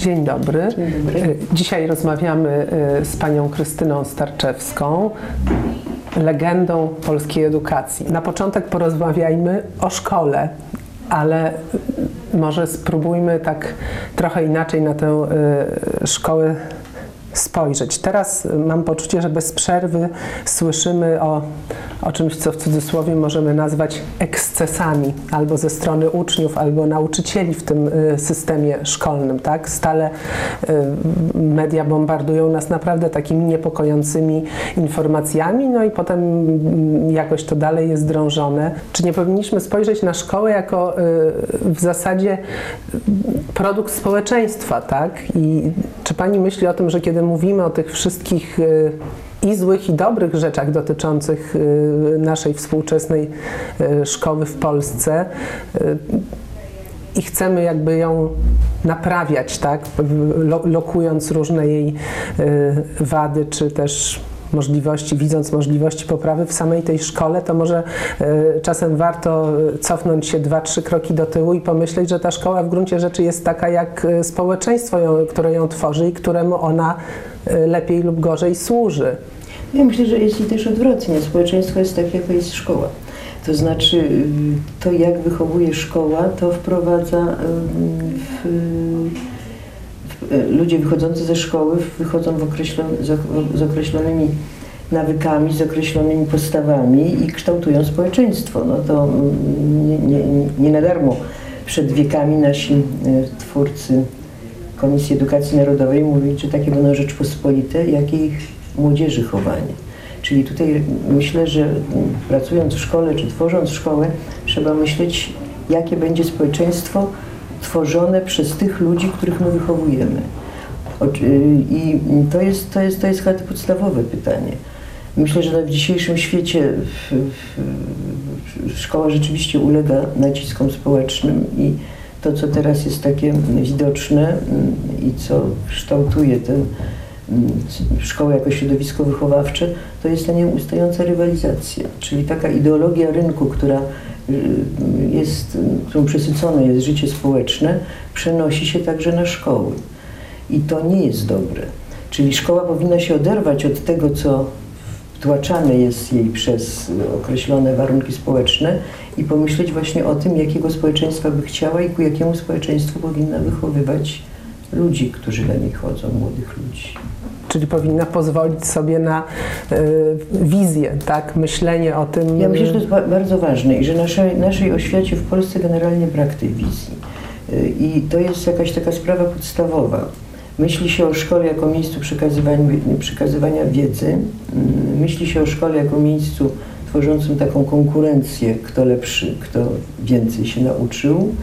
Dzień dobry. Dzień dobry. Y, Dzisiaj rozmawiamy y, z panią Krystyną Starczewską, legendą polskiej edukacji. Na początek porozmawiajmy o szkole, ale może spróbujmy tak trochę inaczej na tę y, szkołę spojrzeć. Teraz y, mam poczucie, że bez przerwy słyszymy o, o czymś, co w cudzysłowie możemy nazwać ekscesami, albo ze strony uczniów, albo nauczycieli w tym y, systemie szkolnym. Tak? Stale y, media bombardują nas naprawdę takimi niepokojącymi informacjami, no i potem mm, jakoś to dalej jest drążone. Czy nie powinniśmy spojrzeć na szkołę jako w zasadzie produkt społeczeństwa, tak? I czy pani myśli o tym, że kiedy mówimy o tych wszystkich y, i złych, i dobrych rzeczach dotyczących y, naszej współczesnej y, szkoły w Polsce i chcemy jakby ją naprawiać, tak? Lo- Lokując różne jej wady, czy też możliwości, widząc możliwości poprawy w samej tej szkole, to może y, czasem warto y, cofnąć się dwa, trzy kroki do tyłu i pomyśleć, że ta szkoła w gruncie rzeczy jest taka jak y, społeczeństwo, które ją tworzy i któremu ona lepiej lub gorzej służy. Ja myślę, że jest i też odwrotnie. Społeczeństwo jest takie, jakie jest szkoła. To znaczy, y, to jak wychowuje szkoła, to wprowadza w, ludzie wychodzący ze szkoły wychodzą w z, ok- z określonymi nawykami, z określonymi postawami i kształtują społeczeństwo. No to mm, nie, nie, nie na darmo przed wiekami nasi y, twórcy Komisji Edukacji Narodowej mówili, że takie będą Rzeczpospolite, jak i ich młodzieży chowanie. Czyli tutaj myślę, że mm, pracując w szkole czy tworząc szkołę, trzeba myśleć, jakie będzie społeczeństwo tworzone przez tych ludzi, których my wychowujemy. Oczy- I to jest, to jest, to jest chyba podstawowe pytanie. Myślę, że w dzisiejszym świecie szkoła rzeczywiście ulega naciskom społecznym i to, co teraz jest takie widoczne mm, i co kształtuje tę mm, szkołę jako środowisko wychowawcze, to jest ta nieustająca rywalizacja, czyli taka ideologia rynku, która y, jest, którą przesycone jest życie społeczne, przenosi się także na szkoły. I to nie jest dobre. Czyli szkoła powinna się oderwać od tego, co wtłaczane jest jej przez określone warunki społeczne i pomyśleć właśnie o tym, jakiego społeczeństwa by chciała i ku jakiemu społeczeństwu powinna wychowywać ludzi, którzy dla niej chodzą, młodych ludzi. Czyli powinna pozwolić sobie na y, wizję, tak? myślenie o tym. Ja myślę, że to jest ba- bardzo ważne i że naszej, naszej oświacie w Polsce generalnie brak tej wizji. Y, I to jest jakaś taka sprawa podstawowa. Myśli się o szkole jako miejscu przekazywania, przekazywania wiedzy, mm, myśli się o szkole jako miejscu tworzącym taką konkurencję, kto lepszy, kto więcej się nauczył,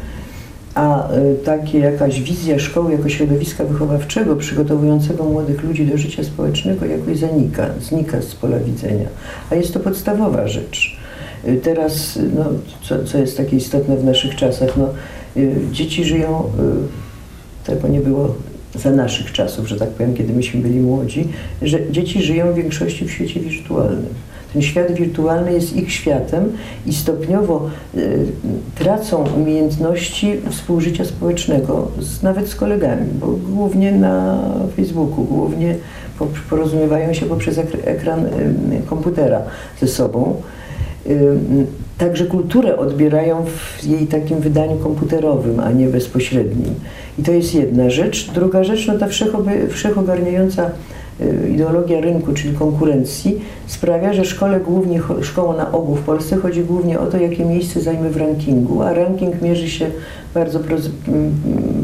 a y, takie jakaś wizja szkoły jako środowiska wychowawczego przygotowującego młodych ludzi do życia społecznego jakoś zanika, znika z pola widzenia. A jest to podstawowa rzecz. Y, Teraz, y, no, co, co jest takie istotne w naszych czasach, no, dzieci żyją, tego nie było za naszych czasów, że tak powiem, kiedy myśmy byli młodzi, że dzieci żyją w większości w świecie wirtualnym. Świat wirtualny jest ich światem i stopniowo y, tracą umiejętności współżycia społecznego, z, nawet z kolegami, bo głównie na Facebooku, głównie po, porozumiewają się poprzez ekr- ekran komputera ze sobą. Także kulturę odbierają w jej takim wydaniu komputerowym, a nie bezpośrednim. I to jest jedna rzecz. Druga rzecz, no ta wszechogarniająca ideologia rynku, czyli konkurencji, sprawia, że szkole głównie, szkoła na ogół w Polsce chodzi głównie o to, jakie miejsce zajmie w rankingu, a ranking mierzy się bardzo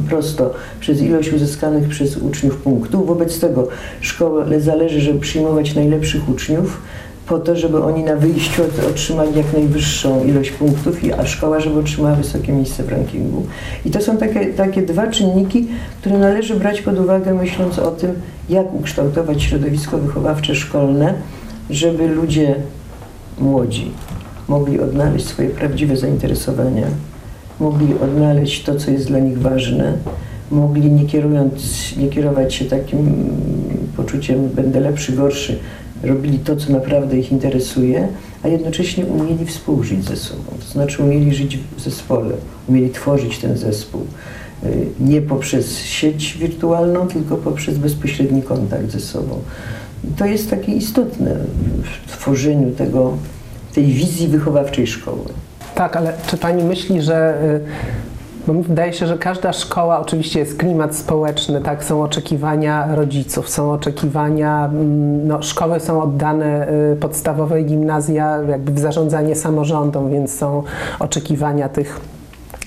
prosto przez ilość uzyskanych przez uczniów punktów. Wobec tego szkole zależy, żeby przyjmować najlepszych uczniów, po to, żeby oni na wyjściu ot- otrzymali jak najwyższą ilość punktów, a szkoła, żeby otrzymała wysokie miejsce w rankingu. I to są takie, takie dwa czynniki, które należy brać pod uwagę, myśląc o tym, jak ukształtować środowisko wychowawcze szkolne, żeby ludzie młodzi mogli odnaleźć swoje prawdziwe zainteresowania, mogli odnaleźć to, co jest dla nich ważne, mogli nie, kierując, nie kierować się takim poczuciem będę lepszy, gorszy, robili to, co naprawdę ich interesuje, a jednocześnie umieli współżyć ze sobą, to znaczy umieli żyć w zespole, umieli tworzyć ten zespół, y, nie poprzez sieć wirtualną, tylko poprzez bezpośredni kontakt ze sobą. To jest takie istotne w tworzeniu tego, tej wizji wychowawczej szkoły. Tak, ale czy pani myśli, że y, bo mi wydaje się, że każda szkoła, oczywiście jest klimat społeczny, tak, są oczekiwania rodziców, są oczekiwania, mm, no, szkoły są oddane, y, podstawowe gimnazja jakby w zarządzanie samorządom, więc są oczekiwania tych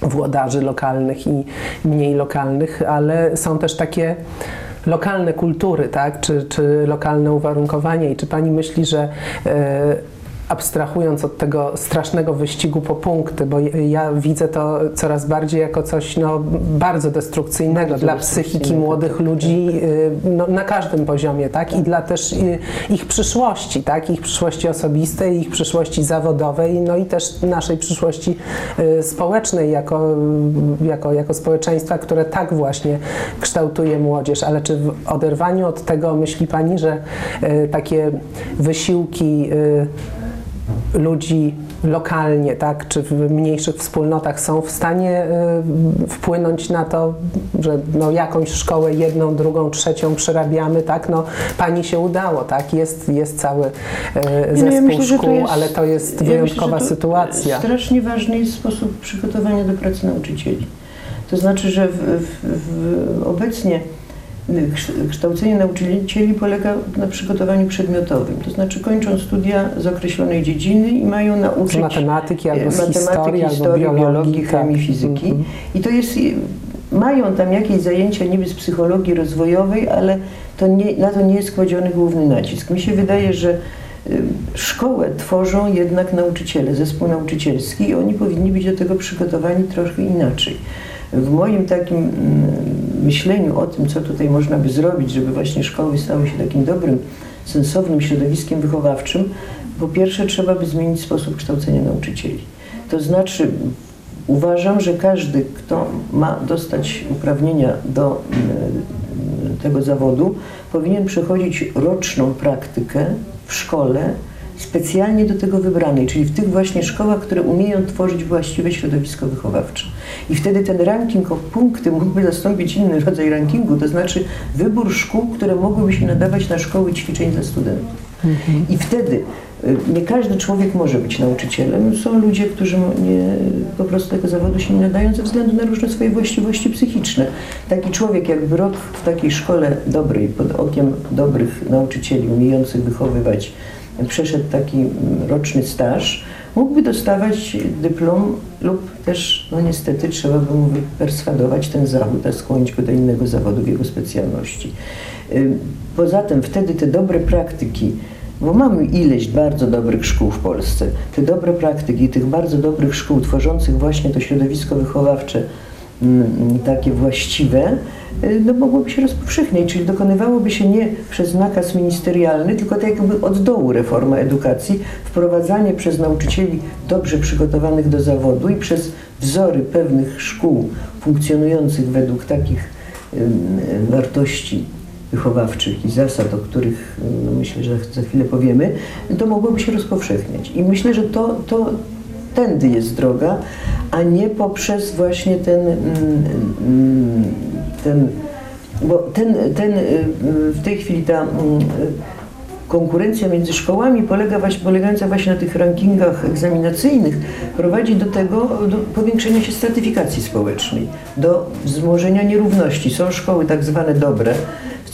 włodarzy lokalnych i mniej lokalnych, ale są też takie lokalne kultury, tak, czy, czy lokalne uwarunkowania. I czy pani myśli, że y, abstrahując od tego strasznego wyścigu po punkty, bo ja widzę to coraz bardziej jako coś no, bardzo destrukcyjnego Bardzo dla psychiki młodych tak, ludzi y, no, na każdym poziomie, tak? I dla też y, ich przyszłości, tak? Ich przyszłości osobistej, ich przyszłości zawodowej, no i też naszej przyszłości y, społecznej jako, jako, jako społeczeństwa, które tak właśnie kształtuje młodzież. Ale czy w oderwaniu od tego myśli Pani, że takie wysiłki ludzi lokalnie, tak, czy w mniejszych wspólnotach są w stanie y, wpłynąć na to, że no, jakąś szkołę, jedną, drugą, trzecią przerabiamy, tak, no pani się udało, tak, jest, jest cały y, no ja zespół myślę, że to szkół, jest- ale to jest ja wyjątkowa myślę, to sytuacja. Strasznie ważny jest sposób przygotowania do pracy nauczycieli. To znaczy, że w, w, w obecnie kształcenie nauczycieli polega na przygotowaniu przedmiotowym. To znaczy kończą studia z określonej dziedziny i mają Z nauczyć matematyki albo z matematyki, historii, albo historii, biologii, biologii, tak. chemii, fizyki. Mhm. I to jest, mają tam jakieś zajęcia niby z psychologii rozwojowej, ale to nie, na to nie jest kładziony główny nacisk. Mi się wydaje, że y, szkołę tworzą jednak nauczyciele, zespół nauczycielski i oni powinni być do tego przygotowani trochę inaczej. W moim takim mm, myśleniu o tym, co tutaj można by zrobić, żeby właśnie szkoły stały się takim dobrym, sensownym środowiskiem wychowawczym, po pierwsze trzeba by zmienić sposób kształcenia nauczycieli. To znaczy uważam, że każdy, kto ma dostać uprawnienia do mm, tego zawodu, powinien przechodzić roczną praktykę w szkole specjalnie do tego wybranej, czyli w tych właśnie szkołach, które umieją tworzyć właściwe środowisko wychowawcze. I wtedy ten ranking o punkty mógłby zastąpić inny rodzaj rankingu, to znaczy wybór szkół, które mogłyby się nadawać na szkoły ćwiczeń dla studentów. I wtedy y, nie każdy człowiek może być nauczycielem. Są ludzie, którzy nie, po prostu tego zawodu się nie nadają ze względu na różne swoje właściwości psychiczne. Taki człowiek jakby rok w takiej szkole dobrej, pod okiem dobrych nauczycieli umiejących wychowywać, przeszedł taki mm, roczny staż, mógłby dostawać dyplom lub też, no niestety, trzeba by mu perswadować ten zawód, a skłonić go do innego zawodu w jego specjalności. Poza tym wtedy te dobre praktyki, bo mamy ileś bardzo dobrych szkół w Polsce, te dobre praktyki tych bardzo dobrych szkół tworzących właśnie to środowisko wychowawcze mm, takie właściwe, no mogłoby się rozpowszechniać, czyli dokonywałoby się nie przez nakaz ministerialny, tylko tak jakby od dołu reforma edukacji, wprowadzanie przez nauczycieli dobrze przygotowanych do zawodu i przez wzory pewnych szkół funkcjonujących według takich y, wartości wychowawczych i zasad, o których no, myślę, że za chwilę powiemy, to mogłoby się rozpowszechniać. I myślę, że to, to tędy jest droga, a nie poprzez właśnie ten, mm, mm, ten bo ten, ten y, w tej chwili ta mm, konkurencja między szkołami polega właśnie, polegająca właśnie na tych rankingach egzaminacyjnych prowadzi do tego, do powiększenia się stratyfikacji społecznej, do wzmożenia nierówności. Są szkoły tak zwane dobre,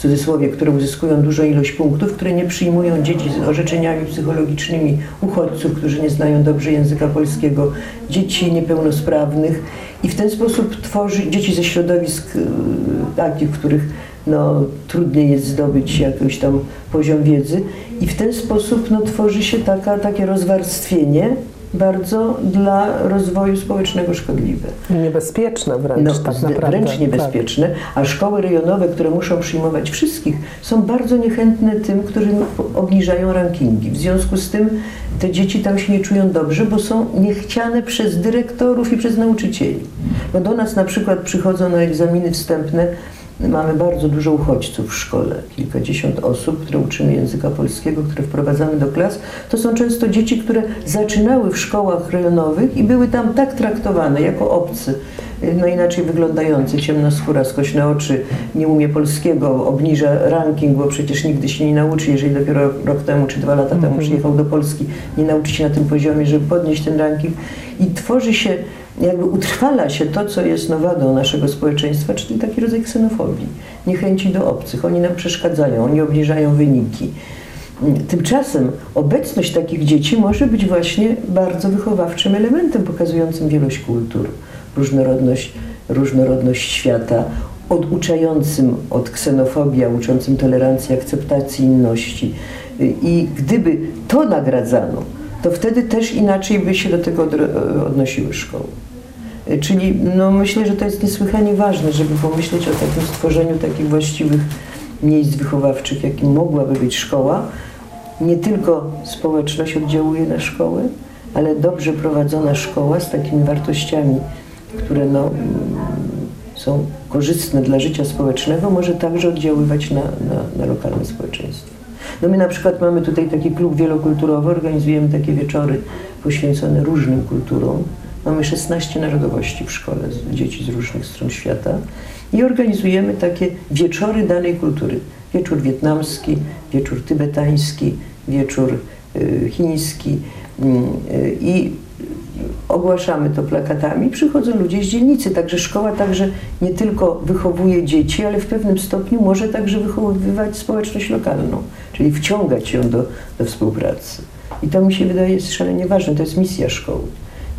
cudzysłowie, które uzyskują dużą ilość punktów, które nie przyjmują dzieci z orzeczeniami psychologicznymi, uchodźców, którzy nie znają dobrze języka polskiego, dzieci niepełnosprawnych. I w ten sposób tworzy dzieci ze środowisk y, takich, w których no, trudniej jest zdobyć jakiś tam poziom wiedzy. I w ten sposób no, tworzy się taka, takie rozwarstwienie bardzo dla rozwoju społecznego szkodliwe. Niebezpieczne wręcz, No, tak naprawdę. wręcz tak. niebezpieczne, a szkoły rejonowe, które muszą przyjmować wszystkich, są bardzo niechętne tym, którzy obniżają rankingi. W związku z tym te dzieci tam się nie czują dobrze, bo są niechciane przez dyrektorów i przez nauczycieli. No do nas na przykład przychodzą na egzaminy wstępne Mamy bardzo dużo uchodźców w szkole, kilkadziesiąt osób, które uczymy języka polskiego, które wprowadzamy do klas. To są często dzieci, które zaczynały w szkołach rejonowych i były tam tak traktowane jako obcy. No inaczej wyglądający, ciemna skóra, skośne oczy, nie umie polskiego, obniża ranking, bo przecież nigdy się nie nauczy, jeżeli dopiero rok temu czy dwa lata temu przyjechał do Polski, nie nauczy się na tym poziomie, żeby podnieść ten ranking. I tworzy się, jakby utrwala się to, co jest nowadą naszego społeczeństwa, czyli taki rodzaj ksenofobii, niechęci do obcych. Oni nam przeszkadzają, oni obniżają wyniki. Tymczasem obecność takich dzieci może być właśnie bardzo wychowawczym elementem pokazującym wielość kultur, różnorodność, różnorodność świata, oduczającym od ksenofobii, a uczącym tolerancji, akceptacji inności. I gdyby to nagradzano, to wtedy też inaczej by się do tego odnosiły szkoły. Czyli no, myślę, że to jest niesłychanie ważne, żeby pomyśleć o takim stworzeniu takich właściwych miejsc wychowawczych, jakim mogłaby być szkoła. Nie tylko społeczność oddziałuje na szkołę, ale dobrze prowadzona szkoła z takimi wartościami, które no, są korzystne dla życia społecznego, może także oddziaływać na, na, na lokalne społeczeństwo. No my na przykład mamy tutaj taki klub wielokulturowy, organizujemy takie wieczory poświęcone różnym kulturom. Mamy 16 narodowości w szkole, dzieci z różnych stron świata i organizujemy takie wieczory danej kultury. Wieczór wietnamski, wieczór tybetański, wieczór y, chiński mm, y, i ogłaszamy to plakatami, przychodzą ludzie z dzielnicy, także szkoła także nie tylko wychowuje dzieci, ale w pewnym stopniu może także wychowywać społeczność lokalną, czyli wciągać ją do, do współpracy. I to mi się wydaje jest szalenie ważne, to jest misja szkoły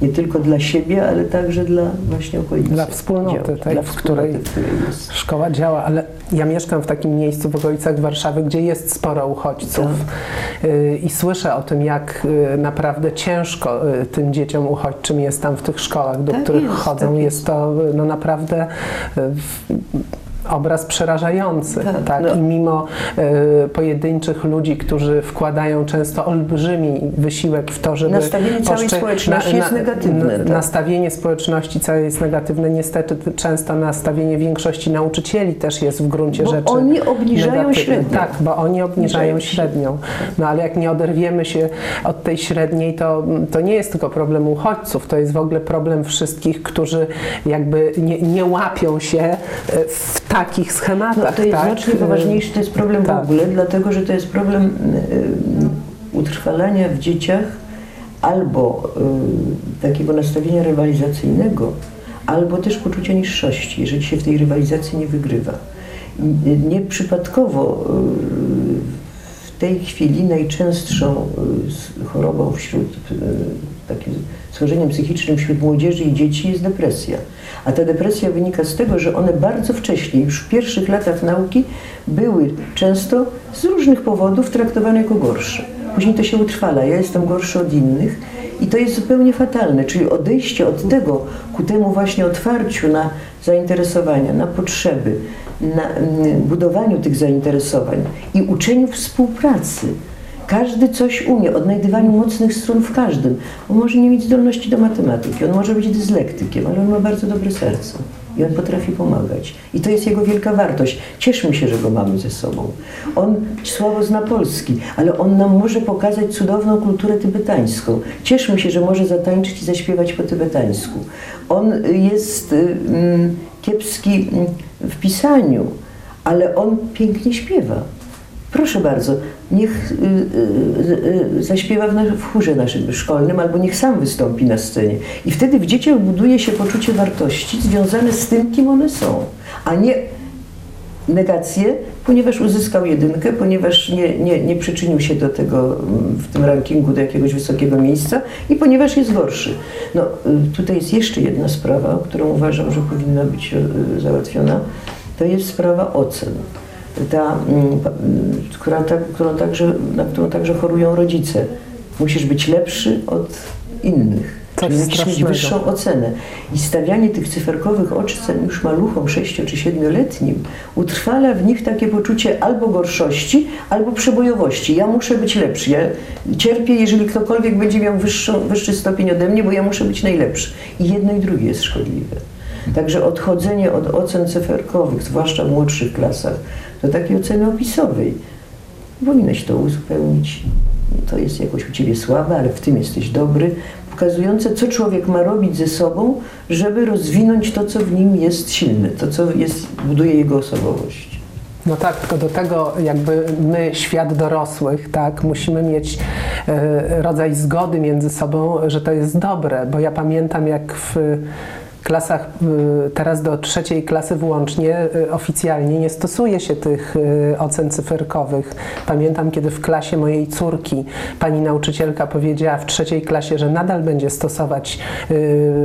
nie tylko dla siebie, ale także dla właśnie okolicy. Dla wspólnoty, tej, dla w, której w której szkoła działa. Ale ja mieszkam w takim miejscu w okolicach Warszawy, gdzie jest sporo uchodźców tak. Y, i słyszę o tym, jak y, naprawdę ciężko y, tym dzieciom uchodźczym jest tam w tych szkołach, do tak których jest, chodzą. Tak jest. jest to no naprawdę obraz przerażający. Tak, tak? No. I mimo y, pojedynczych ludzi, którzy wkładają często olbrzymi wysiłek w to, żeby... Nastawienie całej społeczności na, jest negatywne. Na, tak? Nastawienie społeczności całej jest negatywne. Niestety często nastawienie większości nauczycieli też jest w gruncie bo rzeczy oni obniżają negatywne. średnią. Tak, bo oni obniżają średnią. No ale jak nie oderwiemy się od tej średniej, to, to nie jest tylko problem uchodźców, to jest w ogóle problem wszystkich, którzy jakby nie, nie łapią się w takich schematach. No, to jest tak? znacznie poważniejszy, to jest problem tak. w ogóle, dlatego że to jest problem y, utrwalania w dzieciach albo y, takiego nastawienia rywalizacyjnego, albo też poczucia niższości, jeżeli się w tej rywalizacji nie wygrywa. Nieprzypadkowo y, w tej chwili najczęstszą chorobą wśród takim schorzeniem psychicznym wśród młodzieży i dzieci jest depresja. A ta depresja wynika z tego, że one bardzo wcześnie, już w pierwszych latach nauki, były często z różnych powodów traktowane jako gorsze. Później to się utrwala. Ja jestem gorszy od innych i to jest zupełnie fatalne, czyli odejście od tego ku temu właśnie otwarciu na zainteresowania, na potrzeby, na mm, budowaniu tych zainteresowań i uczeniu współpracy. Każdy coś umie, odnajdywaniu mocnych stron w każdym. On może nie mieć zdolności do matematyki, on może być dyslektykiem, ale on ma bardzo dobre serce i on potrafi pomagać. I to jest jego wielka wartość. Cieszmy się, że go mamy ze sobą. On słabo zna polski, ale on nam może pokazać cudowną kulturę tybetańską. Cieszmy się, że może zatańczyć i zaśpiewać po tybetańsku. On jest mm, kiepski mm, w pisaniu, ale on pięknie śpiewa. Proszę bardzo, niech y, y, y, zaśpiewa w, chórze naszym szkolnym albo niech sam wystąpi na scenie. I wtedy w dzieciach buduje się poczucie wartości związane z tym, kim one są, a nie negację, ponieważ uzyskał jedynkę, ponieważ nie, nie, nie przyczynił się do tego mm, w tym rankingu do jakiegoś wysokiego miejsca i ponieważ jest gorszy. No, tutaj jest jeszcze jedna sprawa, którą uważam, że powinna być załatwiona. To jest sprawa ocen ta, mm, która, ta, którą także, na którą także chorują rodzice. Musisz być lepszy od innych. Czyli musisz mieć wyższą ocenę. I stawianie tych cyferkowych ocen już maluchom 6 czy 7-letnim utrwala w nich takie poczucie albo gorszości, albo przebojowości. Ja muszę być lepszy. Ja cierpię, jeżeli ktokolwiek będzie miał wyższą, wyższy stopień ode mnie, bo ja muszę być najlepszy. I jedno i drugie jest szkodliwe. Także odchodzenie od ocen cyferkowych, zwłaszcza w młodszych klasach, do takiej oceny opisowej. Powinno się to uzupełnić. To jest jakoś u Ciebie słabe, ale w tym jesteś dobry. pokazujące, co człowiek ma robić ze sobą, żeby rozwinąć to, co w nim jest silne, to, co jest, buduje jego osobowość. No tak, tylko do tego jakby my, świat dorosłych, tak, musimy mieć e, rodzaj zgody między sobą, że to jest dobre, bo ja pamiętam jak w klasach y, teraz do trzeciej klasy włącznie y, oficjalnie nie stosuje się tych y, ocen cyferkowych. Pamiętam, kiedy w klasie mojej córki pani nauczycielka powiedziała w trzeciej klasie, że nadal będzie stosować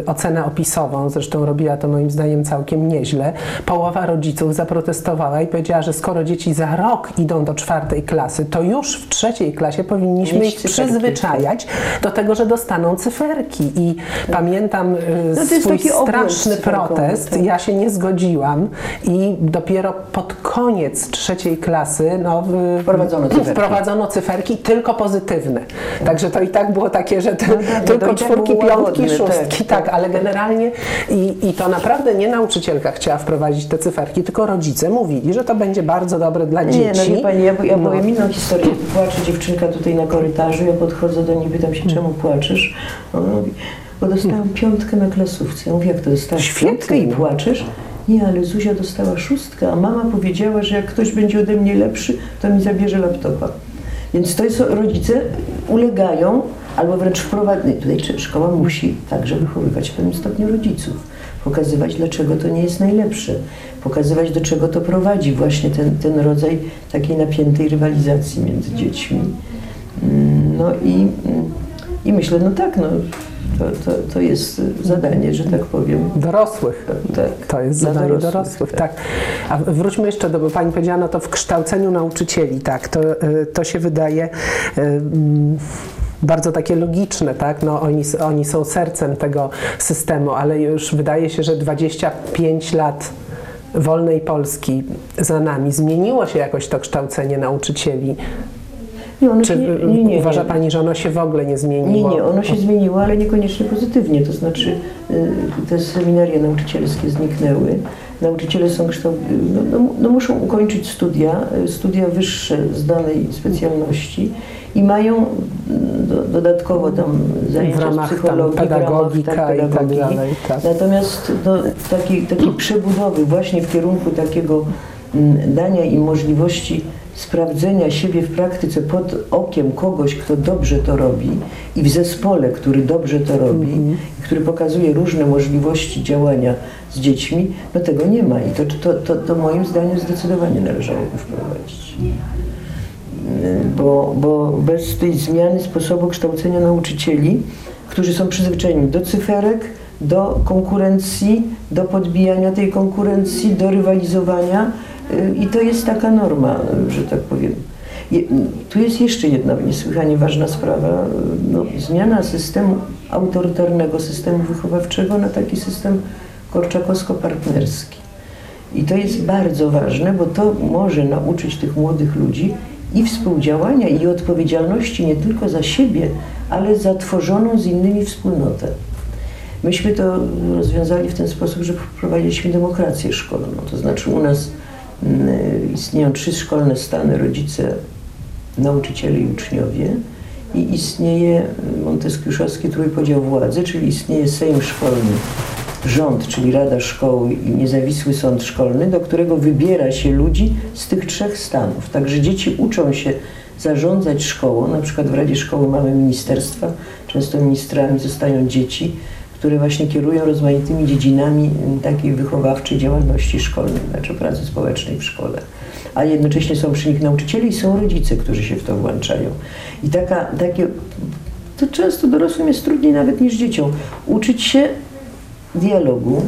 ocenę opisową, zresztą robiła to moim zdaniem całkiem nieźle. Połowa rodziców zaprotestowała i powiedziała, że skoro dzieci za rok idą do czwartej klasy, to już w trzeciej klasie powinniśmy ich przyzwyczajać do tego, że dostaną cyferki. I pamiętam no swój straszny protest. Tak. Ja się nie zgodziłam i dopiero pod koniec trzeciej klasy no, wprowadzono, cyferki. wprowadzono cyferki tylko pozytywne. Także to i tak było takie, że te, no, tak, tylko no czwórki, piątki, tak, szóstki, tak, tak, ale generalnie i, i to naprawdę nie nauczycielka chciała wprowadzić te cyferki, tylko rodzice mówili, że to będzie bardzo dobre dla dzieci. Nie, no nie pani, ja, ja no. powiem inną historię. Płacze dziewczynka tutaj na korytarzu, ja podchodzę do niej, pytam się, czemu płaczesz? Ona mówi, bo dostałam piątkę na klasówce. Ja mówię, jak to dostałeś Świetnie, piątkę i płaczesz? Nie, ale Zuzia dostała szóstkę, a mama powiedziała, że jak ktoś będzie ode mnie lepszy, to mi zabierze laptopa. Więc to jest, rodzice ulegają, albo wręcz wprowadzają. Tutaj szkoła musi także wychowywać w pewnym stopniu rodziców. Pokazywać, dlaczego to nie jest najlepsze. Pokazywać, do czego to prowadzi właśnie ten, ten rodzaj takiej napiętej rywalizacji między dziećmi. Mm, no i, mm, i myślę, no tak, no to, to, to jest zadanie, że tak powiem. Dorosłych. Tak. To jest zadanie dorosłych, dorosłych tak. tak. A wróćmy jeszcze do, bo Pani powiedziała, no to w kształceniu nauczycieli, tak, to, y, to się wydaje y, mm, bardzo takie logiczne, tak? No, oni, oni są sercem tego systemu, ale już wydaje się, że 25 lat wolnej Polski za nami zmieniło się jakoś to kształcenie nauczycieli. Nie, ono Czy się, nie, nie, uważa Pani, że ono się w ogóle nie zmieniło? Nie, nie, ono się zmieniło, ale niekoniecznie pozytywnie. To znaczy y, te seminaria nauczycielskie zniknęły. Nauczyciele są kształt, no, no, no muszą ukończyć studia, y, studia wyższe z danej specjalności i mają mm, do, dodatkowo tam zajęcia w ramach psychologii, tam pedagogika w ramach, tak, pedagogii. i tak dalej. Tak. Natomiast no, takiej, takiej przebudowy właśnie w kierunku takiego mm, dania im możliwości sprawdzenia siebie w praktyce pod okiem kogoś, kto dobrze to robi i w zespole, który dobrze to robi mm który pokazuje różne możliwości działania z dziećmi, no tego nie ma i to, to, to, to moim zdaniem zdecydowanie należałoby wprowadzić. Bo, bo bez tej zmiany sposobu kształcenia nauczycieli, którzy są przyzwyczajeni do cyferek, do konkurencji, do podbijania tej konkurencji, do rywalizowania, i to jest taka norma, że tak powiem. Tu jest jeszcze jedna niesłychanie ważna sprawa. No, zmiana systemu autorytarnego, systemu wychowawczego na taki system korczakowsko-partnerski. I to jest bardzo ważne, bo to może nauczyć tych młodych ludzi i współdziałania, i odpowiedzialności nie tylko za siebie, ale za tworzoną z innymi wspólnotę. Myśmy to rozwiązali w ten sposób, że wprowadziliśmy demokrację szkolną. To znaczy u nas istnieją trzy szkolne stany, rodzice, nauczyciele i uczniowie i istnieje monteskiuszowski trójpodział władzy, czyli istnieje Sejm Szkolny, rząd, czyli Rada Szkoły i niezawisły sąd szkolny, do którego wybiera się ludzi z tych trzech stanów. Także dzieci uczą się zarządzać szkołą, na przykład w Radzie Szkoły mamy ministerstwa, często ministrami zostają dzieci, które właśnie kierują rozmaitymi dziedzinami takiej wychowawczej działalności szkolnej, znaczy pracy społecznej w szkole. A jednocześnie są przy nich nauczyciele i są rodzice, którzy się w to włączają. I taka, takie, to często dorosłym jest trudniej nawet niż dzieciom. Uczyć się dialogu,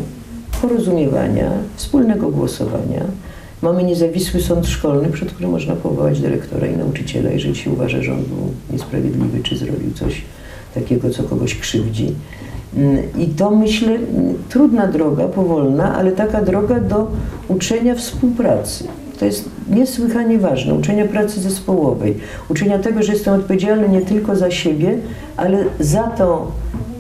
porozumiewania, wspólnego głosowania. Mamy niezawisły sąd szkolny, przed którym można powołać dyrektora i nauczyciela, jeżeli się uważa, że on był niesprawiedliwy, czy zrobił coś takiego, co kogoś krzywdzi. I to myślę trudna droga, powolna, ale taka droga do uczenia współpracy. To jest niesłychanie ważne, uczenia pracy zespołowej, uczenia tego, że jestem odpowiedzialny nie tylko za siebie, ale za tą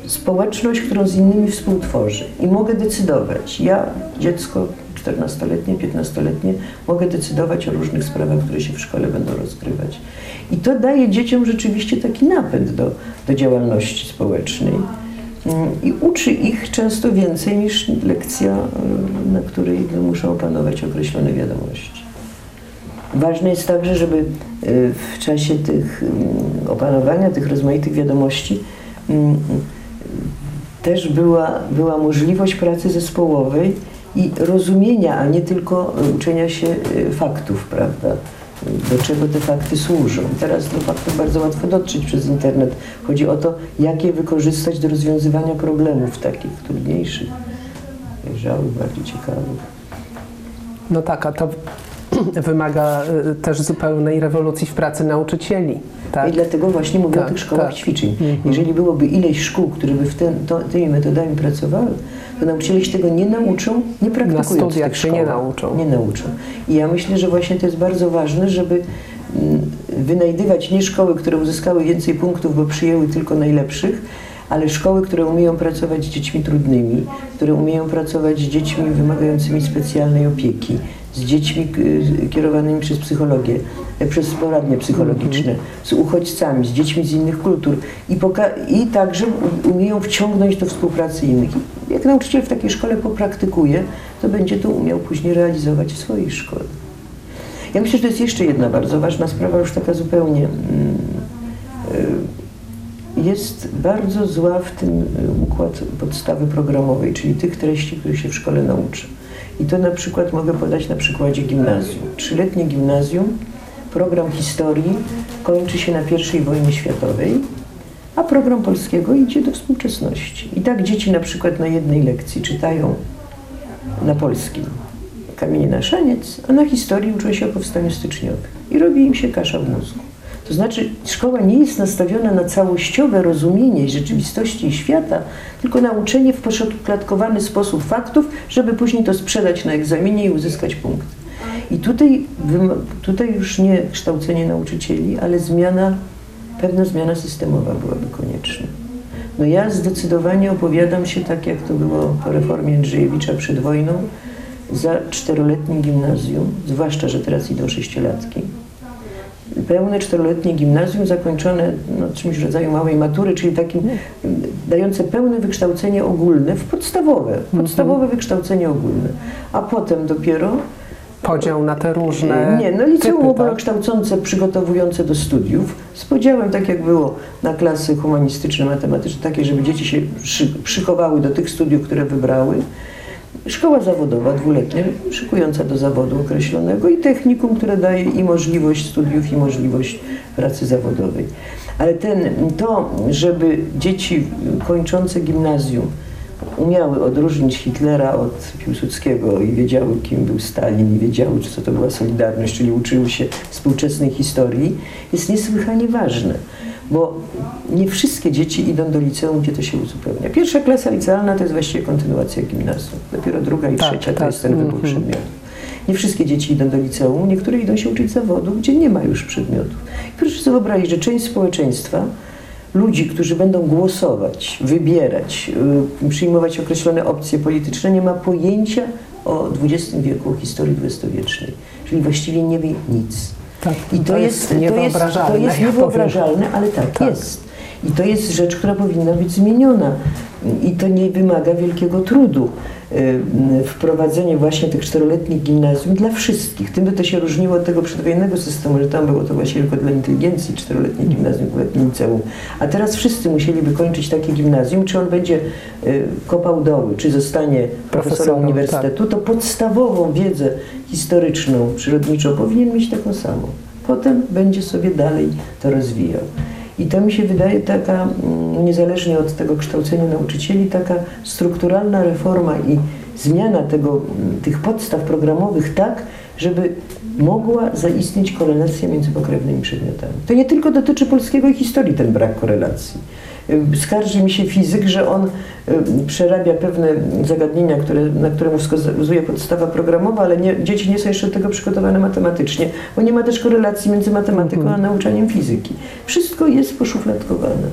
społeczność, którą z innymi współtworzę. I mogę decydować. Ja, dziecko, 14-letnie, 15-letnie mogę decydować o różnych sprawach, które się w szkole będą rozgrywać. I to daje dzieciom rzeczywiście taki napęd do, do działalności społecznej i uczy ich często więcej niż lekcja, y, na której muszą opanować określone wiadomości. Ważne jest także, żeby y, w czasie tych opanowania tych rozmaitych wiadomości też była, była możliwość pracy zespołowej i rozumienia, a nie tylko uczenia się y, faktów, prawda? Do czego te fakty służą. Teraz do faktów bardzo łatwo dotrzeć przez internet. Chodzi o to, jak je wykorzystać do rozwiązywania problemów takich trudniejszych, dojrzałych, bardziej ciekawych. No tak, a to wymaga y, też zupełnej rewolucji w pracy nauczycieli. Tak? I dlatego właśnie mówię Tak, o tych szkołach tak. ćwiczeń. Mhm. Jeżeli byłoby ileś szkół, które by w ten, to, tymi metodami pracowały, to nauczyciele się tego nie nauczą, nie praktykując Na studiach się nie nauczą. Nie nauczą. I ja myślę, że właśnie to jest bardzo ważne, żeby mm, wynajdywać nie szkoły, które uzyskały więcej punktów, bo przyjęły tylko najlepszych, ale szkoły, które umieją pracować z dziećmi trudnymi, które umieją pracować z dziećmi wymagającymi specjalnej opieki, z dziećmi kierowanymi przez psychologię, e, przez poradnie psychologiczne, z uchodźcami, z dziećmi z innych kultur i, i także umieją wciągnąć do współpracy innych. Jak nauczyciel w takiej szkole popraktykuje, to będzie to umiał później realizować w swojej szkole. Ja myślę, że to jest jeszcze jedna bardzo ważna sprawa, już taka zupełnie mm, y, jest bardzo zła w tym y, układ podstawy programowej, czyli tych treści, których się w szkole nauczy. I to na przykład mogę podać na przykładzie gimnazjum. Trzyletnie gimnazjum, program historii kończy się na I wojnie światowej, a program polskiego idzie do współczesności. I tak dzieci na przykład na jednej lekcji czytają na polskim kamienie na szaniec, a na historii uczą się o powstaniu styczniowym. I robi im się kasza w mózgu. To znaczy, szkoła nie jest nastawiona na całościowe rozumienie rzeczywistości i świata, tylko na uczenie w poszatklatkowany sposób faktów, żeby później to sprzedać na egzaminie i uzyskać punkt. I tutaj, tutaj już nie kształcenie nauczycieli, ale zmiana, pewna zmiana systemowa byłaby konieczna. No ja zdecydowanie opowiadam się tak, jak to było po reformie Andrzejewicza przed wojną, za czteroletnim gimnazjum, zwłaszcza, że teraz idą sześciolatki. Pełne czteroletnie gimnazjum zakończone no, czymś w rodzaju małej matury, czyli takim dające pełne wykształcenie ogólne, w podstawowe, podstawowe wykształcenie ogólne. A potem dopiero Podział na te różne. nie, no liceum typy, tak? ogólnokształcące, przygotowujące do studiów, z podziałem tak jak było na klasy humanistyczne, matematyczne, takie, żeby dzieci się przy, przychowały do tych studiów, które wybrały. Szkoła zawodowa dwuletnia, szykująca do zawodu określonego i technikum, które daje i możliwość studiów, i możliwość pracy zawodowej. Ale ten, to, żeby dzieci kończące gimnazjum umiały odróżnić Hitlera od Piłsudskiego i wiedziały, kim był Stalin, i wiedziały, co to była Solidarność, czyli uczyły się współczesnej historii, jest niesłychanie ważne, bo nie wszystkie dzieci idą do liceum, gdzie to się uzupełnia. Pierwsza klasa licealna to jest właściwie kontynuacja gimnazjum. Dopiero druga i Tak, trzecia to tak, jest ten wybór mhm. przedmiotów. Nie wszystkie dzieci idą do liceum, niektóre idą się uczyć zawodu, gdzie nie ma już przedmiotów. I proszę sobie wyobrazić, że część społeczeństwa ludzi, którzy będą głosować, wybierać, y, przyjmować określone opcje polityczne, nie ma pojęcia o XX wieku, o historii dwudziestowiecznej. Czyli właściwie nie wie nic. Tak, I to, jest, to, jest, niewyobrażalne. to jest ja niewyobrażalne, ale tak, Tak. jest. I to jest rzecz, która powinna być zmieniona. I to nie wymaga wielkiego trudu. y, Wprowadzenie właśnie tych czteroletnich gimnazjum dla wszystkich. Tym by to się różniło od tego przedwojennego systemu, że tam było to właśnie tylko dla inteligencji, czteroletnie gimnazjum, dwuletnie liceum. A teraz wszyscy musieliby kończyć takie gimnazjum. Czy on będzie y, kopał doły, czy zostanie profesorem Profesorem, uniwersytetu, to podstawową wiedzę historyczną, przyrodniczą powinien mieć taką samą. Potem będzie sobie dalej to rozwijał. I to mi się wydaje taka, mm, niezależnie od tego kształcenia nauczycieli, taka strukturalna reforma i zmiana tego, mm, tych podstaw programowych tak, żeby mogła zaistnieć korelacja między pokrewnymi przedmiotami. To nie tylko dotyczy polskiego i historii ten brak korelacji. Y, Skarży mi się fizyk, że on y, przerabia pewne zagadnienia, które, na które mu wskazuje podstawa programowa, ale nie, dzieci nie są jeszcze do tego przygotowane matematycznie, bo nie ma też korelacji między matematyką a nauczaniem fizyki. Wszystko jest poszufladkowane.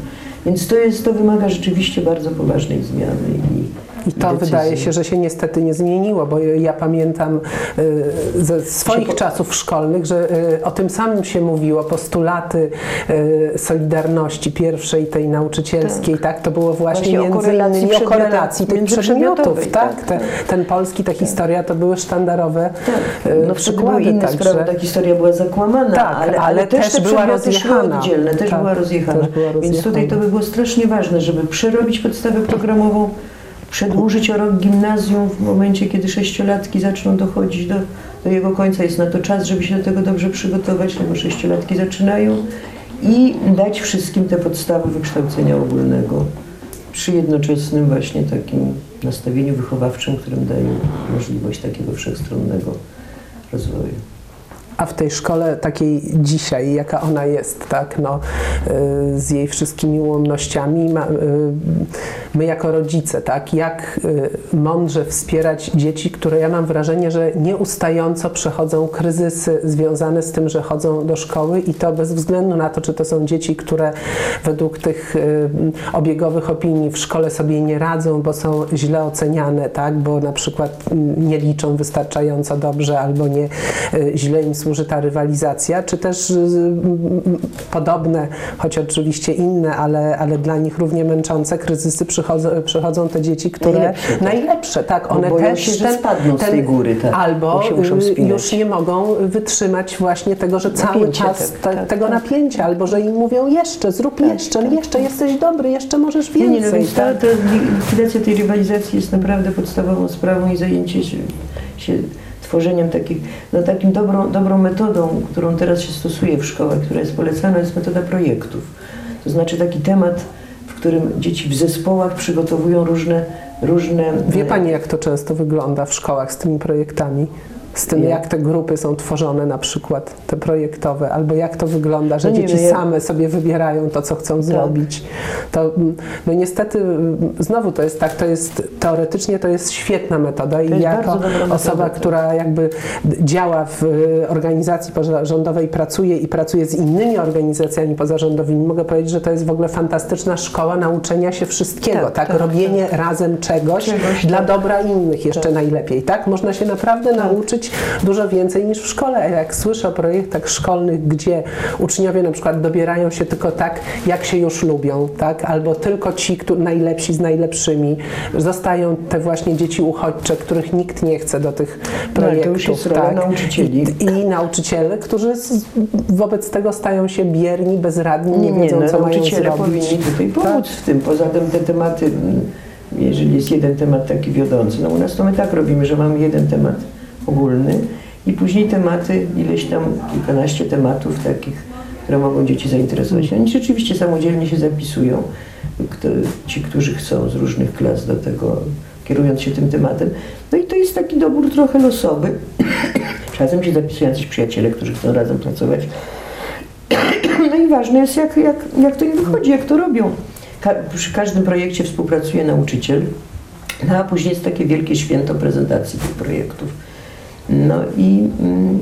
Więc to, jest, to wymaga rzeczywiście bardzo poważnej zmiany. I, I to decyzji. wydaje się, że się niestety nie zmieniło, bo ja pamiętam y, ze swoich czasów szkolnych, że y, o tym samym się mówiło, postulaty y, Solidarności pierwszej, tej nauczycielskiej, tak, to było właśnie, Właśnie między innymi o korelacji tych przedmiotów, tak, tak, Te, ten polski, ta historia to były sztandarowe Tak, no były przykłady, inne także... sprawy, ta historia była zakłamana, Tak, ale, ale też te była rozjechana. oddzielne, też Tak, była rozjechana. też była Więc tutaj rozjechana. to by było strasznie ważne, żeby przerobić podstawę programową, przedłużyć o rok gimnazjum w momencie, kiedy sześciolatki zaczną dochodzić do, do jego końca. Jest na to czas, żeby się do tego dobrze przygotować, no bo sześciolatki zaczynają i dać wszystkim te podstawy wykształcenia ogólnego przy jednoczesnym właśnie takim nastawieniu wychowawczym, którym daje możliwość takiego wszechstronnego rozwoju. A w tej szkole takiej dzisiaj, jaka ona jest, tak, no, y, z jej wszystkimi ułomnościami, y, my jako rodzice, tak, jak y, mądrze wspierać dzieci, które ja mam wrażenie, że nieustająco przechodzą kryzysy związane z tym, że chodzą do szkoły i to bez względu na to, czy to są dzieci, które według tych obiegowych opinii w szkole sobie nie radzą, bo są źle oceniane, tak, bo na przykład nie liczą wystarczająco dobrze albo nie źle im służy ta rywalizacja, czy też y, mm, podobne, choć oczywiście inne, ale, ale dla nich równie męczące kryzysy przychodzą, przychodzą te dzieci, które Najlepsze, tak. najlepsze, tak, Bo one boją też się, że spadną z tej góry, tak, albo bo y, już nie mogą wytrzymać właśnie tego, że cały Napięcie czas tak, te, tak, tego tak. napięcia, albo że im mówią jeszcze, zrób jeszcze, jeszcze jesteś dobry, jeszcze możesz Nie, więcej. nie, no więc ta, tak? ta likwidacja tej rywalizacji jest naprawdę podstawową sprawą i zajęcie się, się tworzeniem takich, no takim dobrą, dobrą metodą, którą teraz się stosuje w szkołach, która jest polecana, jest metoda projektów. To znaczy taki temat, w którym dzieci w zespołach przygotowują różne, różne Wie Pani, jak to często wygląda w szkołach z tymi projektami? Z tym, jak te grupy są tworzone, na przykład te projektowe, albo jak to wygląda, że No dzieci wiem, ja- same sobie wybierają to, co chcą zrobić. To, mm, no niestety, mm, znowu to jest tak, to jest teoretycznie to jest świetna metoda i jako dobra metoda, osoba, tak. która jakby działa w y, organizacji pozarządowej, pracuje i pracuje z innymi organizacjami pozarządowymi, mogę powiedzieć, że to jest w ogóle fantastyczna szkoła nauczenia się wszystkiego, tak? Tak, tak, Robienie razem czegoś, Czegoś, dla tak. dobra innych jeszcze najlepiej, tak? Można się naprawdę nauczyć dużo więcej niż w szkole. A Jak słyszę o projektach szkolnych, gdzie uczniowie na przykład dobierają się tylko tak, jak się już lubią, tak? Albo tylko ci, którzy najlepsi z najlepszymi. Zostają te właśnie dzieci uchodźcze, których nikt nie chce do tych No, projektów, rola tak? nauczycieli. I, I nauczyciele, którzy z, wobec tego stają się bierni, bezradni, nie, Nie, wiedzą, no, co mają nauczyciele zrobić. powinni tutaj Tak. pomóc w tym. Poza tym te tematy, jeżeli jest jeden temat taki wiodący, no u nas to my tak robimy, że mamy jeden temat ogólny i później tematy, ileś tam, kilkanaście tematów takich, które mogą dzieci zainteresować. Oni rzeczywiście samodzielnie się zapisują, kto, ci, którzy chcą z różnych klas do tego, kierując się tym tematem. No i to jest taki dobór trochę losowy. Czasem się zapisują jacyś przyjaciele, którzy chcą razem pracować. No i ważne jest, jak, jak, jak to im wychodzi, jak to robią. Ka przy każdym projekcie współpracuje nauczyciel, no a później jest takie wielkie święto prezentacji tych projektów. No i, mm,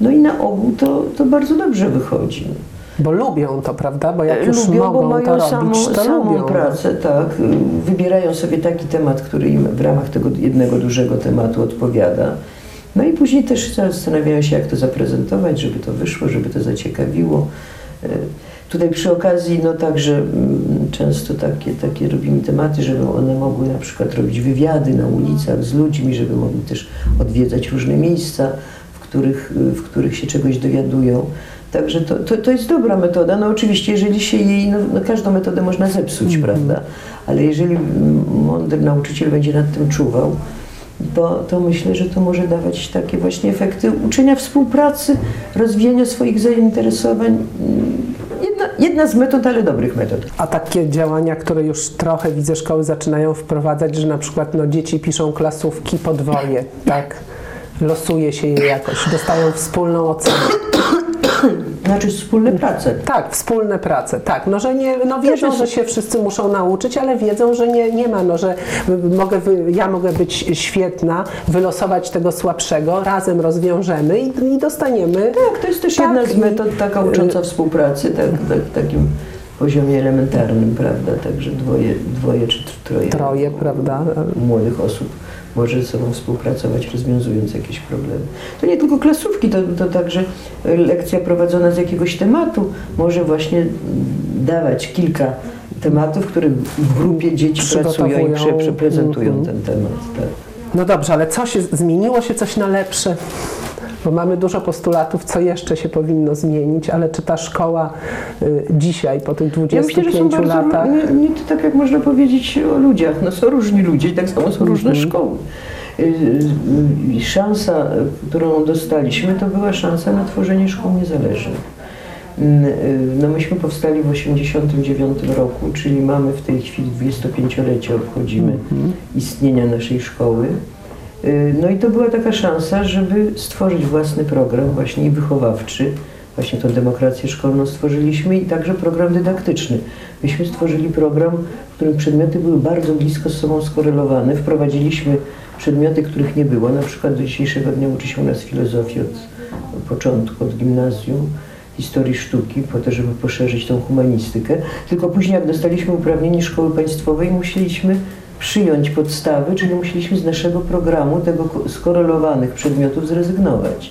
no i na ogół to, to bardzo dobrze wychodzi. Bo lubią to, prawda? Bo jak już lubią, mogą bo mają to robić, samą, to samą lubią. pracę, tak. Wybierają sobie taki temat, który im w ramach tego jednego dużego tematu odpowiada. No i później też zastanawiają się, jak to zaprezentować, żeby to wyszło, żeby to zaciekawiło. E, Tutaj przy okazji, no także mm, często takie, takie robimy tematy, żeby one mogły na przykład robić wywiady na ulicach z ludźmi, żeby mogli też odwiedzać różne miejsca, w których, w których się czegoś dowiadują. Także to, to, to jest dobra metoda. No oczywiście, jeżeli się jej, no, no każdą metodę można zepsuć, prawda? Ale jeżeli mm, mądry nauczyciel będzie nad tym czuwał, to, to myślę, że to może dawać takie właśnie efekty uczenia współpracy, rozwijania swoich zainteresowań. Jedna, jedna z metod, ale dobrych metod. A takie działania, które już trochę widzę szkoły zaczynają wprowadzać, że na przykład no, dzieci piszą klasówki podwoje, tak? Losuje się je jakoś, dostają wspólną ocenę. Znaczy wspólne prace. Tak, wspólne prace, tak. No, że nie, no wiedzą, że się wszyscy muszą nauczyć, ale wiedzą, że nie, nie ma, no, że mogę ja mogę być świetna, wylosować tego słabszego, razem rozwiążemy i, i dostaniemy. Tak, to jest też Tak, jedna z metod taka ucząca współpracy, tak, tak, takim poziomie elementarnym, prawda? Także dwoje, dwoje czy troje, Troje, prawda? młodych osób może ze sobą współpracować, rozwiązując jakieś problemy. To nie tylko klasówki, to, to także lekcja prowadzona z jakiegoś tematu może właśnie dawać kilka tematów, które w grupie dzieci pracują i prze, przeprezentują Mhm. ten temat. Tak. No dobrze, ale co się zmieniło się coś na lepsze? Bo mamy dużo postulatów, co jeszcze się powinno zmienić, ale czy ta szkoła y, dzisiaj, po tych Ja myślę, że są 25 bardzo, latach, nie, nie to tak jak można powiedzieć o ludziach, no są różni ludzie i tak samo są różne Mhm. szkoły. Y, y, Szansa, którą dostaliśmy, to była szansa na tworzenie szkół niezależnych. No myśmy powstali w 1989 roku, czyli mamy w tej chwili 25-lecie, obchodzimy Mhm. istnienia naszej szkoły. Y, No i to była taka szansa, żeby stworzyć własny program właśnie i wychowawczy. Właśnie tą demokrację szkolną stworzyliśmy i także program dydaktyczny. Myśmy stworzyli program, w którym przedmioty były bardzo blisko z sobą skorelowane. Wprowadziliśmy przedmioty, których nie było. Na przykład do dzisiejszego dnia uczy się u nas filozofii od początku, od gimnazjum, historii sztuki, po to, żeby poszerzyć tą humanistykę. Tylko później, jak dostaliśmy uprawnienie szkoły państwowej, musieliśmy przyjąć podstawy, czyli musieliśmy z naszego programu tego ko- skorelowanych przedmiotów zrezygnować.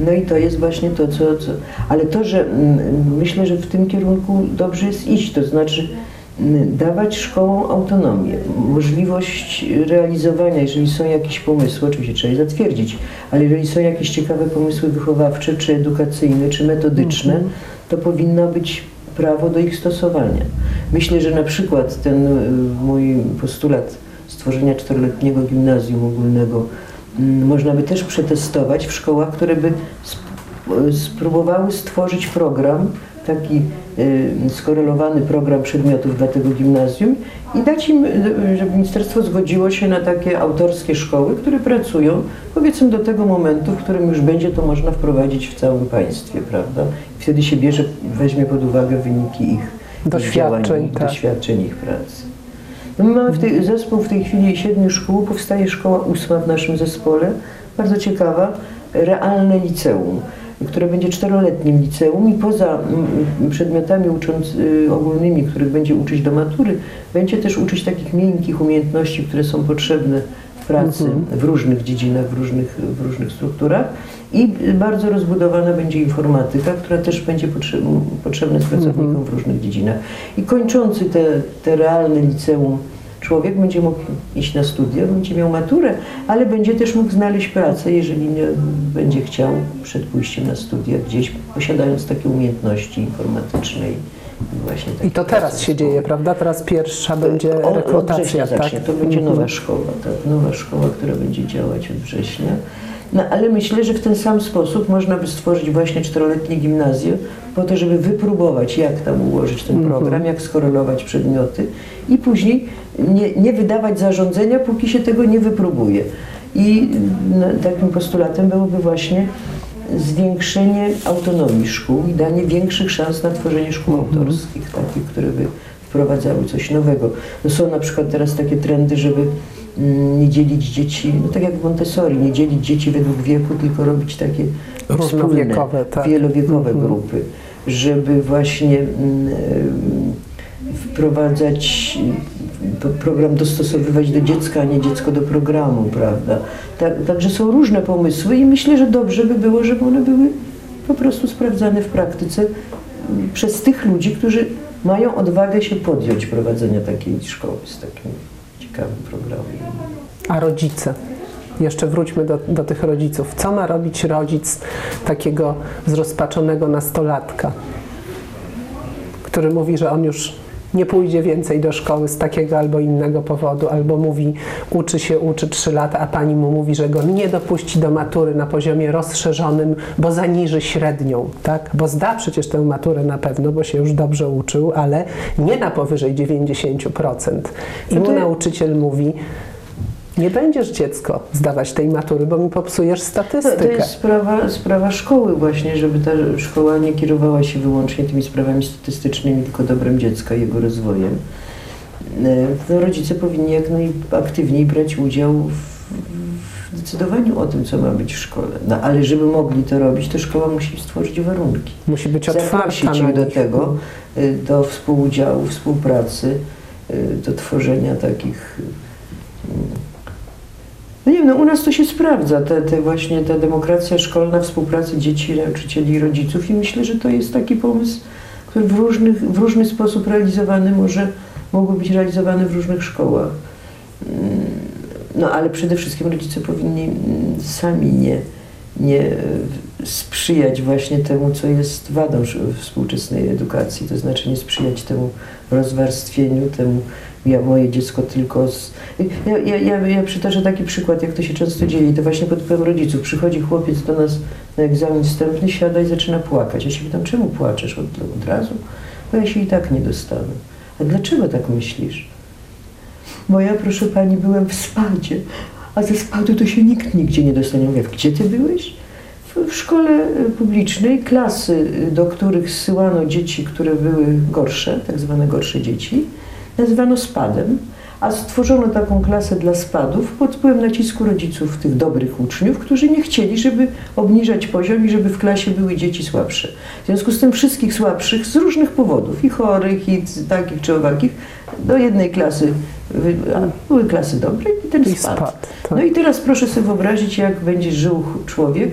No i to jest właśnie to, co. co ale to, że mm, myślę, że w tym kierunku dobrze jest iść, to znaczy mm, dawać szkołom autonomię, możliwość realizowania, jeżeli są jakieś pomysły, oczywiście trzeba je zatwierdzić, ale jeżeli są jakieś ciekawe pomysły wychowawcze, czy edukacyjne, czy metodyczne, to powinno być prawo do ich stosowania. Myślę, że na przykład ten y, mój postulat stworzenia czteroletniego gimnazjum ogólnego mm, można by też przetestować w szkołach, które by sp- spróbowały stworzyć program, taki y, skorelowany program przedmiotów dla tego gimnazjum i dać im, y, żeby ministerstwo zgodziło się na takie autorskie szkoły, które pracują powiedzmy do tego momentu, w którym już będzie to można wprowadzić w całym państwie, prawda? Wtedy się bierze, weźmie pod uwagę wyniki ich Doświadczeń, tak. doświadczeń ich pracy. No my mamy w tej, zespół w tej chwili siedmiu szkół, powstaje szkoła ósma w naszym zespole, bardzo ciekawa, realne liceum, które będzie czteroletnim liceum i poza mm, mm, przedmiotami ucząc, y, ogólnymi, których będzie uczyć do matury, będzie też uczyć takich miękkich umiejętności, które są potrzebne w pracy w różnych dziedzinach, w różnych, w różnych strukturach. I bardzo rozbudowana będzie informatyka, która też będzie potrze- potrzebna pracownikom w różnych dziedzinach. I kończący te, te realne liceum człowiek będzie mógł iść na studia, będzie miał maturę, ale będzie też mógł znaleźć pracę, jeżeli nie będzie chciał przed pójściem na studia gdzieś, posiadając takie umiejętności informatyczne. I to teraz się dzieje, prawda? Teraz pierwsza będzie O- Od rekrutacja, września tak? zacznie. To będzie nowa szkoła, tak, nowa szkoła, która będzie działać od września. No ale myślę, że w ten sam sposób można by stworzyć właśnie czteroletnie gimnazjum po to, żeby wypróbować, jak tam ułożyć ten program, jak skorelować przedmioty i później nie, nie wydawać zarządzenia, póki się tego nie wypróbuje. I no, takim postulatem byłoby właśnie zwiększenie autonomii szkół i danie większych szans na tworzenie szkół autorskich, takich, które by wprowadzały coś nowego. No są na przykład teraz takie trendy, żeby nie dzielić dzieci, no tak jak w Montessori, nie dzielić dzieci według wieku, tylko robić takie wspólne, tak. wielowiekowe Mhm. grupy, żeby właśnie mm, em, wprowadzać program dostosowywać do dziecka, a nie dziecko do programu, prawda? Tak, także są różne pomysły i myślę, że dobrze by było, żeby one były po prostu sprawdzane w praktyce mm, przez tych ludzi, którzy mają odwagę się podjąć prowadzenia takiej szkoły z takim ciekawym programem. A rodzice? Jeszcze wróćmy do, do tych rodziców. Co ma robić rodzic takiego zrozpaczonego nastolatka, który mówi, że on już nie pójdzie więcej do szkoły z takiego albo innego powodu, albo mówi, uczy się, uczy 3 lata, a pani mu mówi, że go nie dopuści do matury na poziomie rozszerzonym, bo zaniży średnią, tak? Bo zda przecież tę maturę na pewno, bo się już dobrze uczył, ale nie na powyżej 90%. I mu nauczyciel mówi, nie będziesz dziecko zdawać tej matury, bo mi popsujesz statystykę. to jest sprawa, sprawa szkoły właśnie, żeby ta szkoła nie kierowała się wyłącznie tymi sprawami statystycznymi, tylko dobrem dziecka i jego rozwojem. E, No, rodzice powinni jak najaktywniej brać udział w, decydowaniu o tym, co ma być w szkole. No ale żeby mogli to robić, to szkoła musi stworzyć warunki. Musi być otwarta Zaprosić do tego, y, do współudziału, współpracy, y, do tworzenia takich. No nie wiem, no u nas to się sprawdza, te, te właśnie ta demokracja szkolna, współpracy dzieci, nauczycieli i rodziców i myślę, że to jest taki pomysł, który w, różnych, w różny sposób realizowany może, mógłby być realizowany w różnych szkołach. Mm, No ale przede wszystkim rodzice powinni mm, sami nie, nie e, sprzyjać właśnie temu, co jest wadą współczesnej edukacji, to znaczy nie sprzyjać temu rozwarstwieniu, temu ja, moje dziecko tylko z... Ja, ja, ja, ja przytoczę taki przykład, jak to się często dzieje to właśnie pod wpływem rodziców. Przychodzi chłopiec do nas na egzamin wstępny, siada i zaczyna płakać. Ja się pytam, czemu płaczesz od, od razu? Bo ja się i tak nie dostanę. A dlaczego tak myślisz? Bo ja, proszę pani, byłem w spadzie, a ze spadu to się nikt nigdzie nie dostanie. Mówię, gdzie ty byłeś? W, szkole y, publicznej klasy, y, do których zsyłano dzieci, które były gorsze, tak zwane gorsze dzieci, nazywano spadem, a stworzono taką klasę dla spadów pod wpływem nacisku rodziców tych dobrych uczniów, którzy nie chcieli, żeby obniżać poziom i żeby w klasie były dzieci słabsze. W związku z tym wszystkich słabszych z różnych powodów, i chorych, i takich czy owakich, do jednej klasy, były klasy dobre i ten I spadł. spadł. Tak. No i teraz proszę sobie wyobrazić, jak będzie żył człowiek,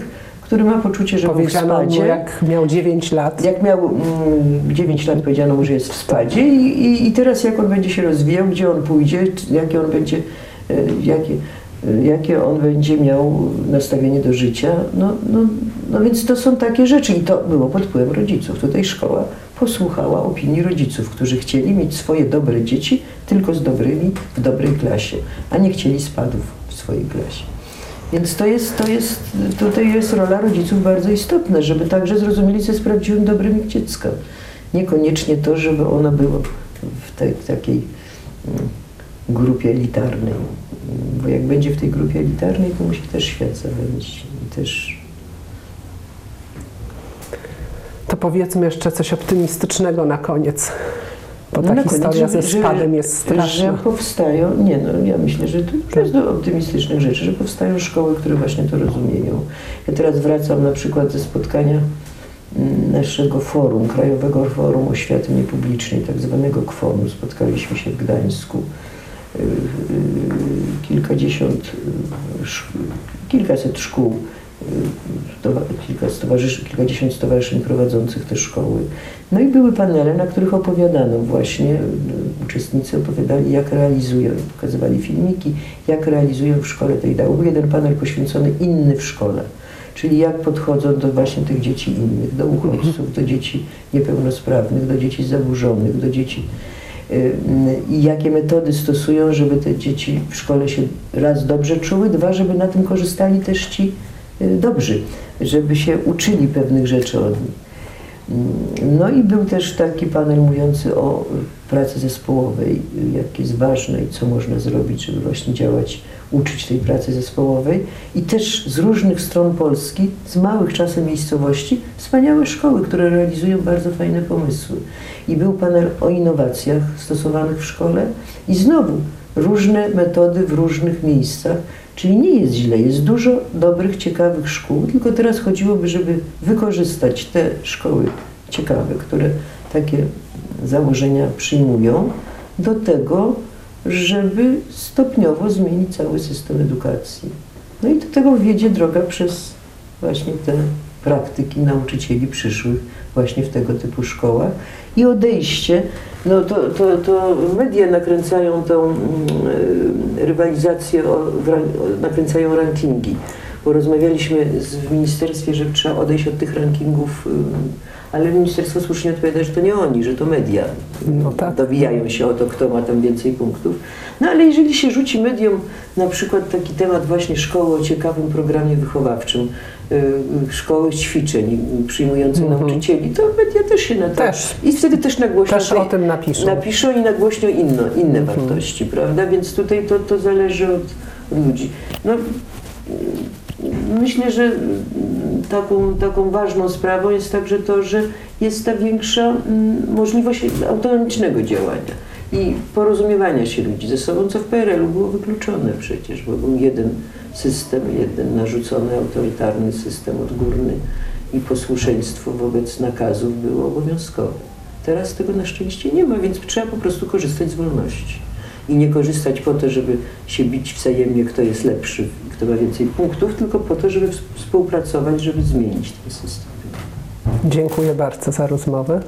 który ma poczucie, że był w Powiedziano mu, spadzie. jak miał 9 lat. Jak miał mm, 9 lat, powiedziano mu, że jest w spadzie i, i, i teraz jak on będzie się rozwijał, gdzie on pójdzie, jakie on będzie, e, jakie, e, jakie on będzie miał nastawienie do życia. No, no, no więc to są takie rzeczy i to było pod wpływem rodziców. Tutaj szkoła posłuchała opinii rodziców, którzy chcieli mieć swoje dobre dzieci tylko z dobrymi w dobrej klasie, a nie chcieli spadów w swojej klasie. Więc to jest, to jest, tutaj jest rola rodziców bardzo istotna, żeby także zrozumieli, co jest prawdziwym dobrem dziecka. Niekoniecznie to, żeby ono było w tej takiej mm, grupie elitarnej. Bo jak będzie w tej grupie elitarnej, to musi też świat zawędzić. Też To powiedzmy jeszcze coś optymistycznego na koniec. Bo No ta koniec, historia że- ze że- spadem jest straszna. Że powstają, nie no, ja myślę, że to dużo jest do optymistycznych rzeczy, że powstają szkoły, które właśnie to rozumieją. Ja teraz wracam na przykład ze spotkania mm, naszego forum, Krajowego Forum Oświaty Niepublicznej, tak zwanego KFON-u. Spotkaliśmy się w Gdańsku. Y, y, Kilkadziesiąt, y, sz- kilkaset szkół, kilka stowarzysz, kilkadziesiąt stowarzyszeń prowadzących te szkoły. No i były panele, na których opowiadano właśnie, y, uczestnicy opowiadali, jak realizują, pokazywali filmiki, jak realizują w szkole tej ideał. Był jeden panel poświęcony inny w szkole, czyli jak podchodzą do właśnie tych dzieci innych, do uchodźców, do dzieci niepełnosprawnych, do dzieci zaburzonych, do dzieci y, y, i jakie metody stosują, żeby te dzieci w szkole się raz dobrze czuły, dwa, żeby na tym korzystali też ci y, dobrzy, żeby się uczyli pewnych rzeczy od nich. Mm, No i był też taki panel mówiący o pracy zespołowej, jak jest ważne i co można zrobić, żeby właśnie działać, uczyć tej pracy zespołowej. I też z różnych stron Polski, z małych czasem miejscowości, wspaniałe szkoły, które realizują bardzo fajne pomysły. I był panel o innowacjach stosowanych w szkole i znowu różne metody w różnych miejscach, czyli nie jest źle, jest dużo dobrych, ciekawych szkół, tylko teraz chodziłoby, żeby wykorzystać te szkoły ciekawe, które takie założenia przyjmują, do tego, żeby stopniowo zmienić cały system edukacji. No i do tego wiedzie droga przez właśnie te praktyki nauczycieli przyszłych właśnie w tego typu szkołach i odejście, no to, to, to media nakręcają tą mm, y, rywalizację, o, nakręcają rankingi, bo rozmawialiśmy z, w ministerstwie, że trzeba odejść od tych rankingów, y, ale ministerstwo słusznie odpowiada, że to nie oni, że to media No tak. dowijają się o to, kto ma tam więcej punktów. No ale jeżeli się rzuci mediom na przykład taki temat właśnie szkoły o ciekawym programie wychowawczym, szkoły ćwiczeń y, przyjmujące Mhm. nauczycieli, to media też się na to... Też. I wtedy też nagłośnią Też o tym napiszą. napiszą i nagłośnią inno, inne Mhm. wartości, prawda? Więc tutaj to, to zależy od, ludzi. No, mm, myślę, że mm, taką, taką ważną sprawą jest także to, że jest ta większa mm, możliwość autonomicznego działania. i porozumiewania się ludzi ze sobą, co w PRL-u było wykluczone przecież, bo był jeden system, jeden narzucony autorytarny system odgórny i posłuszeństwo wobec nakazów było obowiązkowe. Teraz tego na szczęście nie ma, więc trzeba po prostu korzystać z wolności. I nie korzystać po to, żeby się bić wzajemnie, kto jest lepszy, kto ma więcej punktów, tylko po to, żeby współpracować, żeby zmienić ten system. Dziękuję bardzo za rozmowę.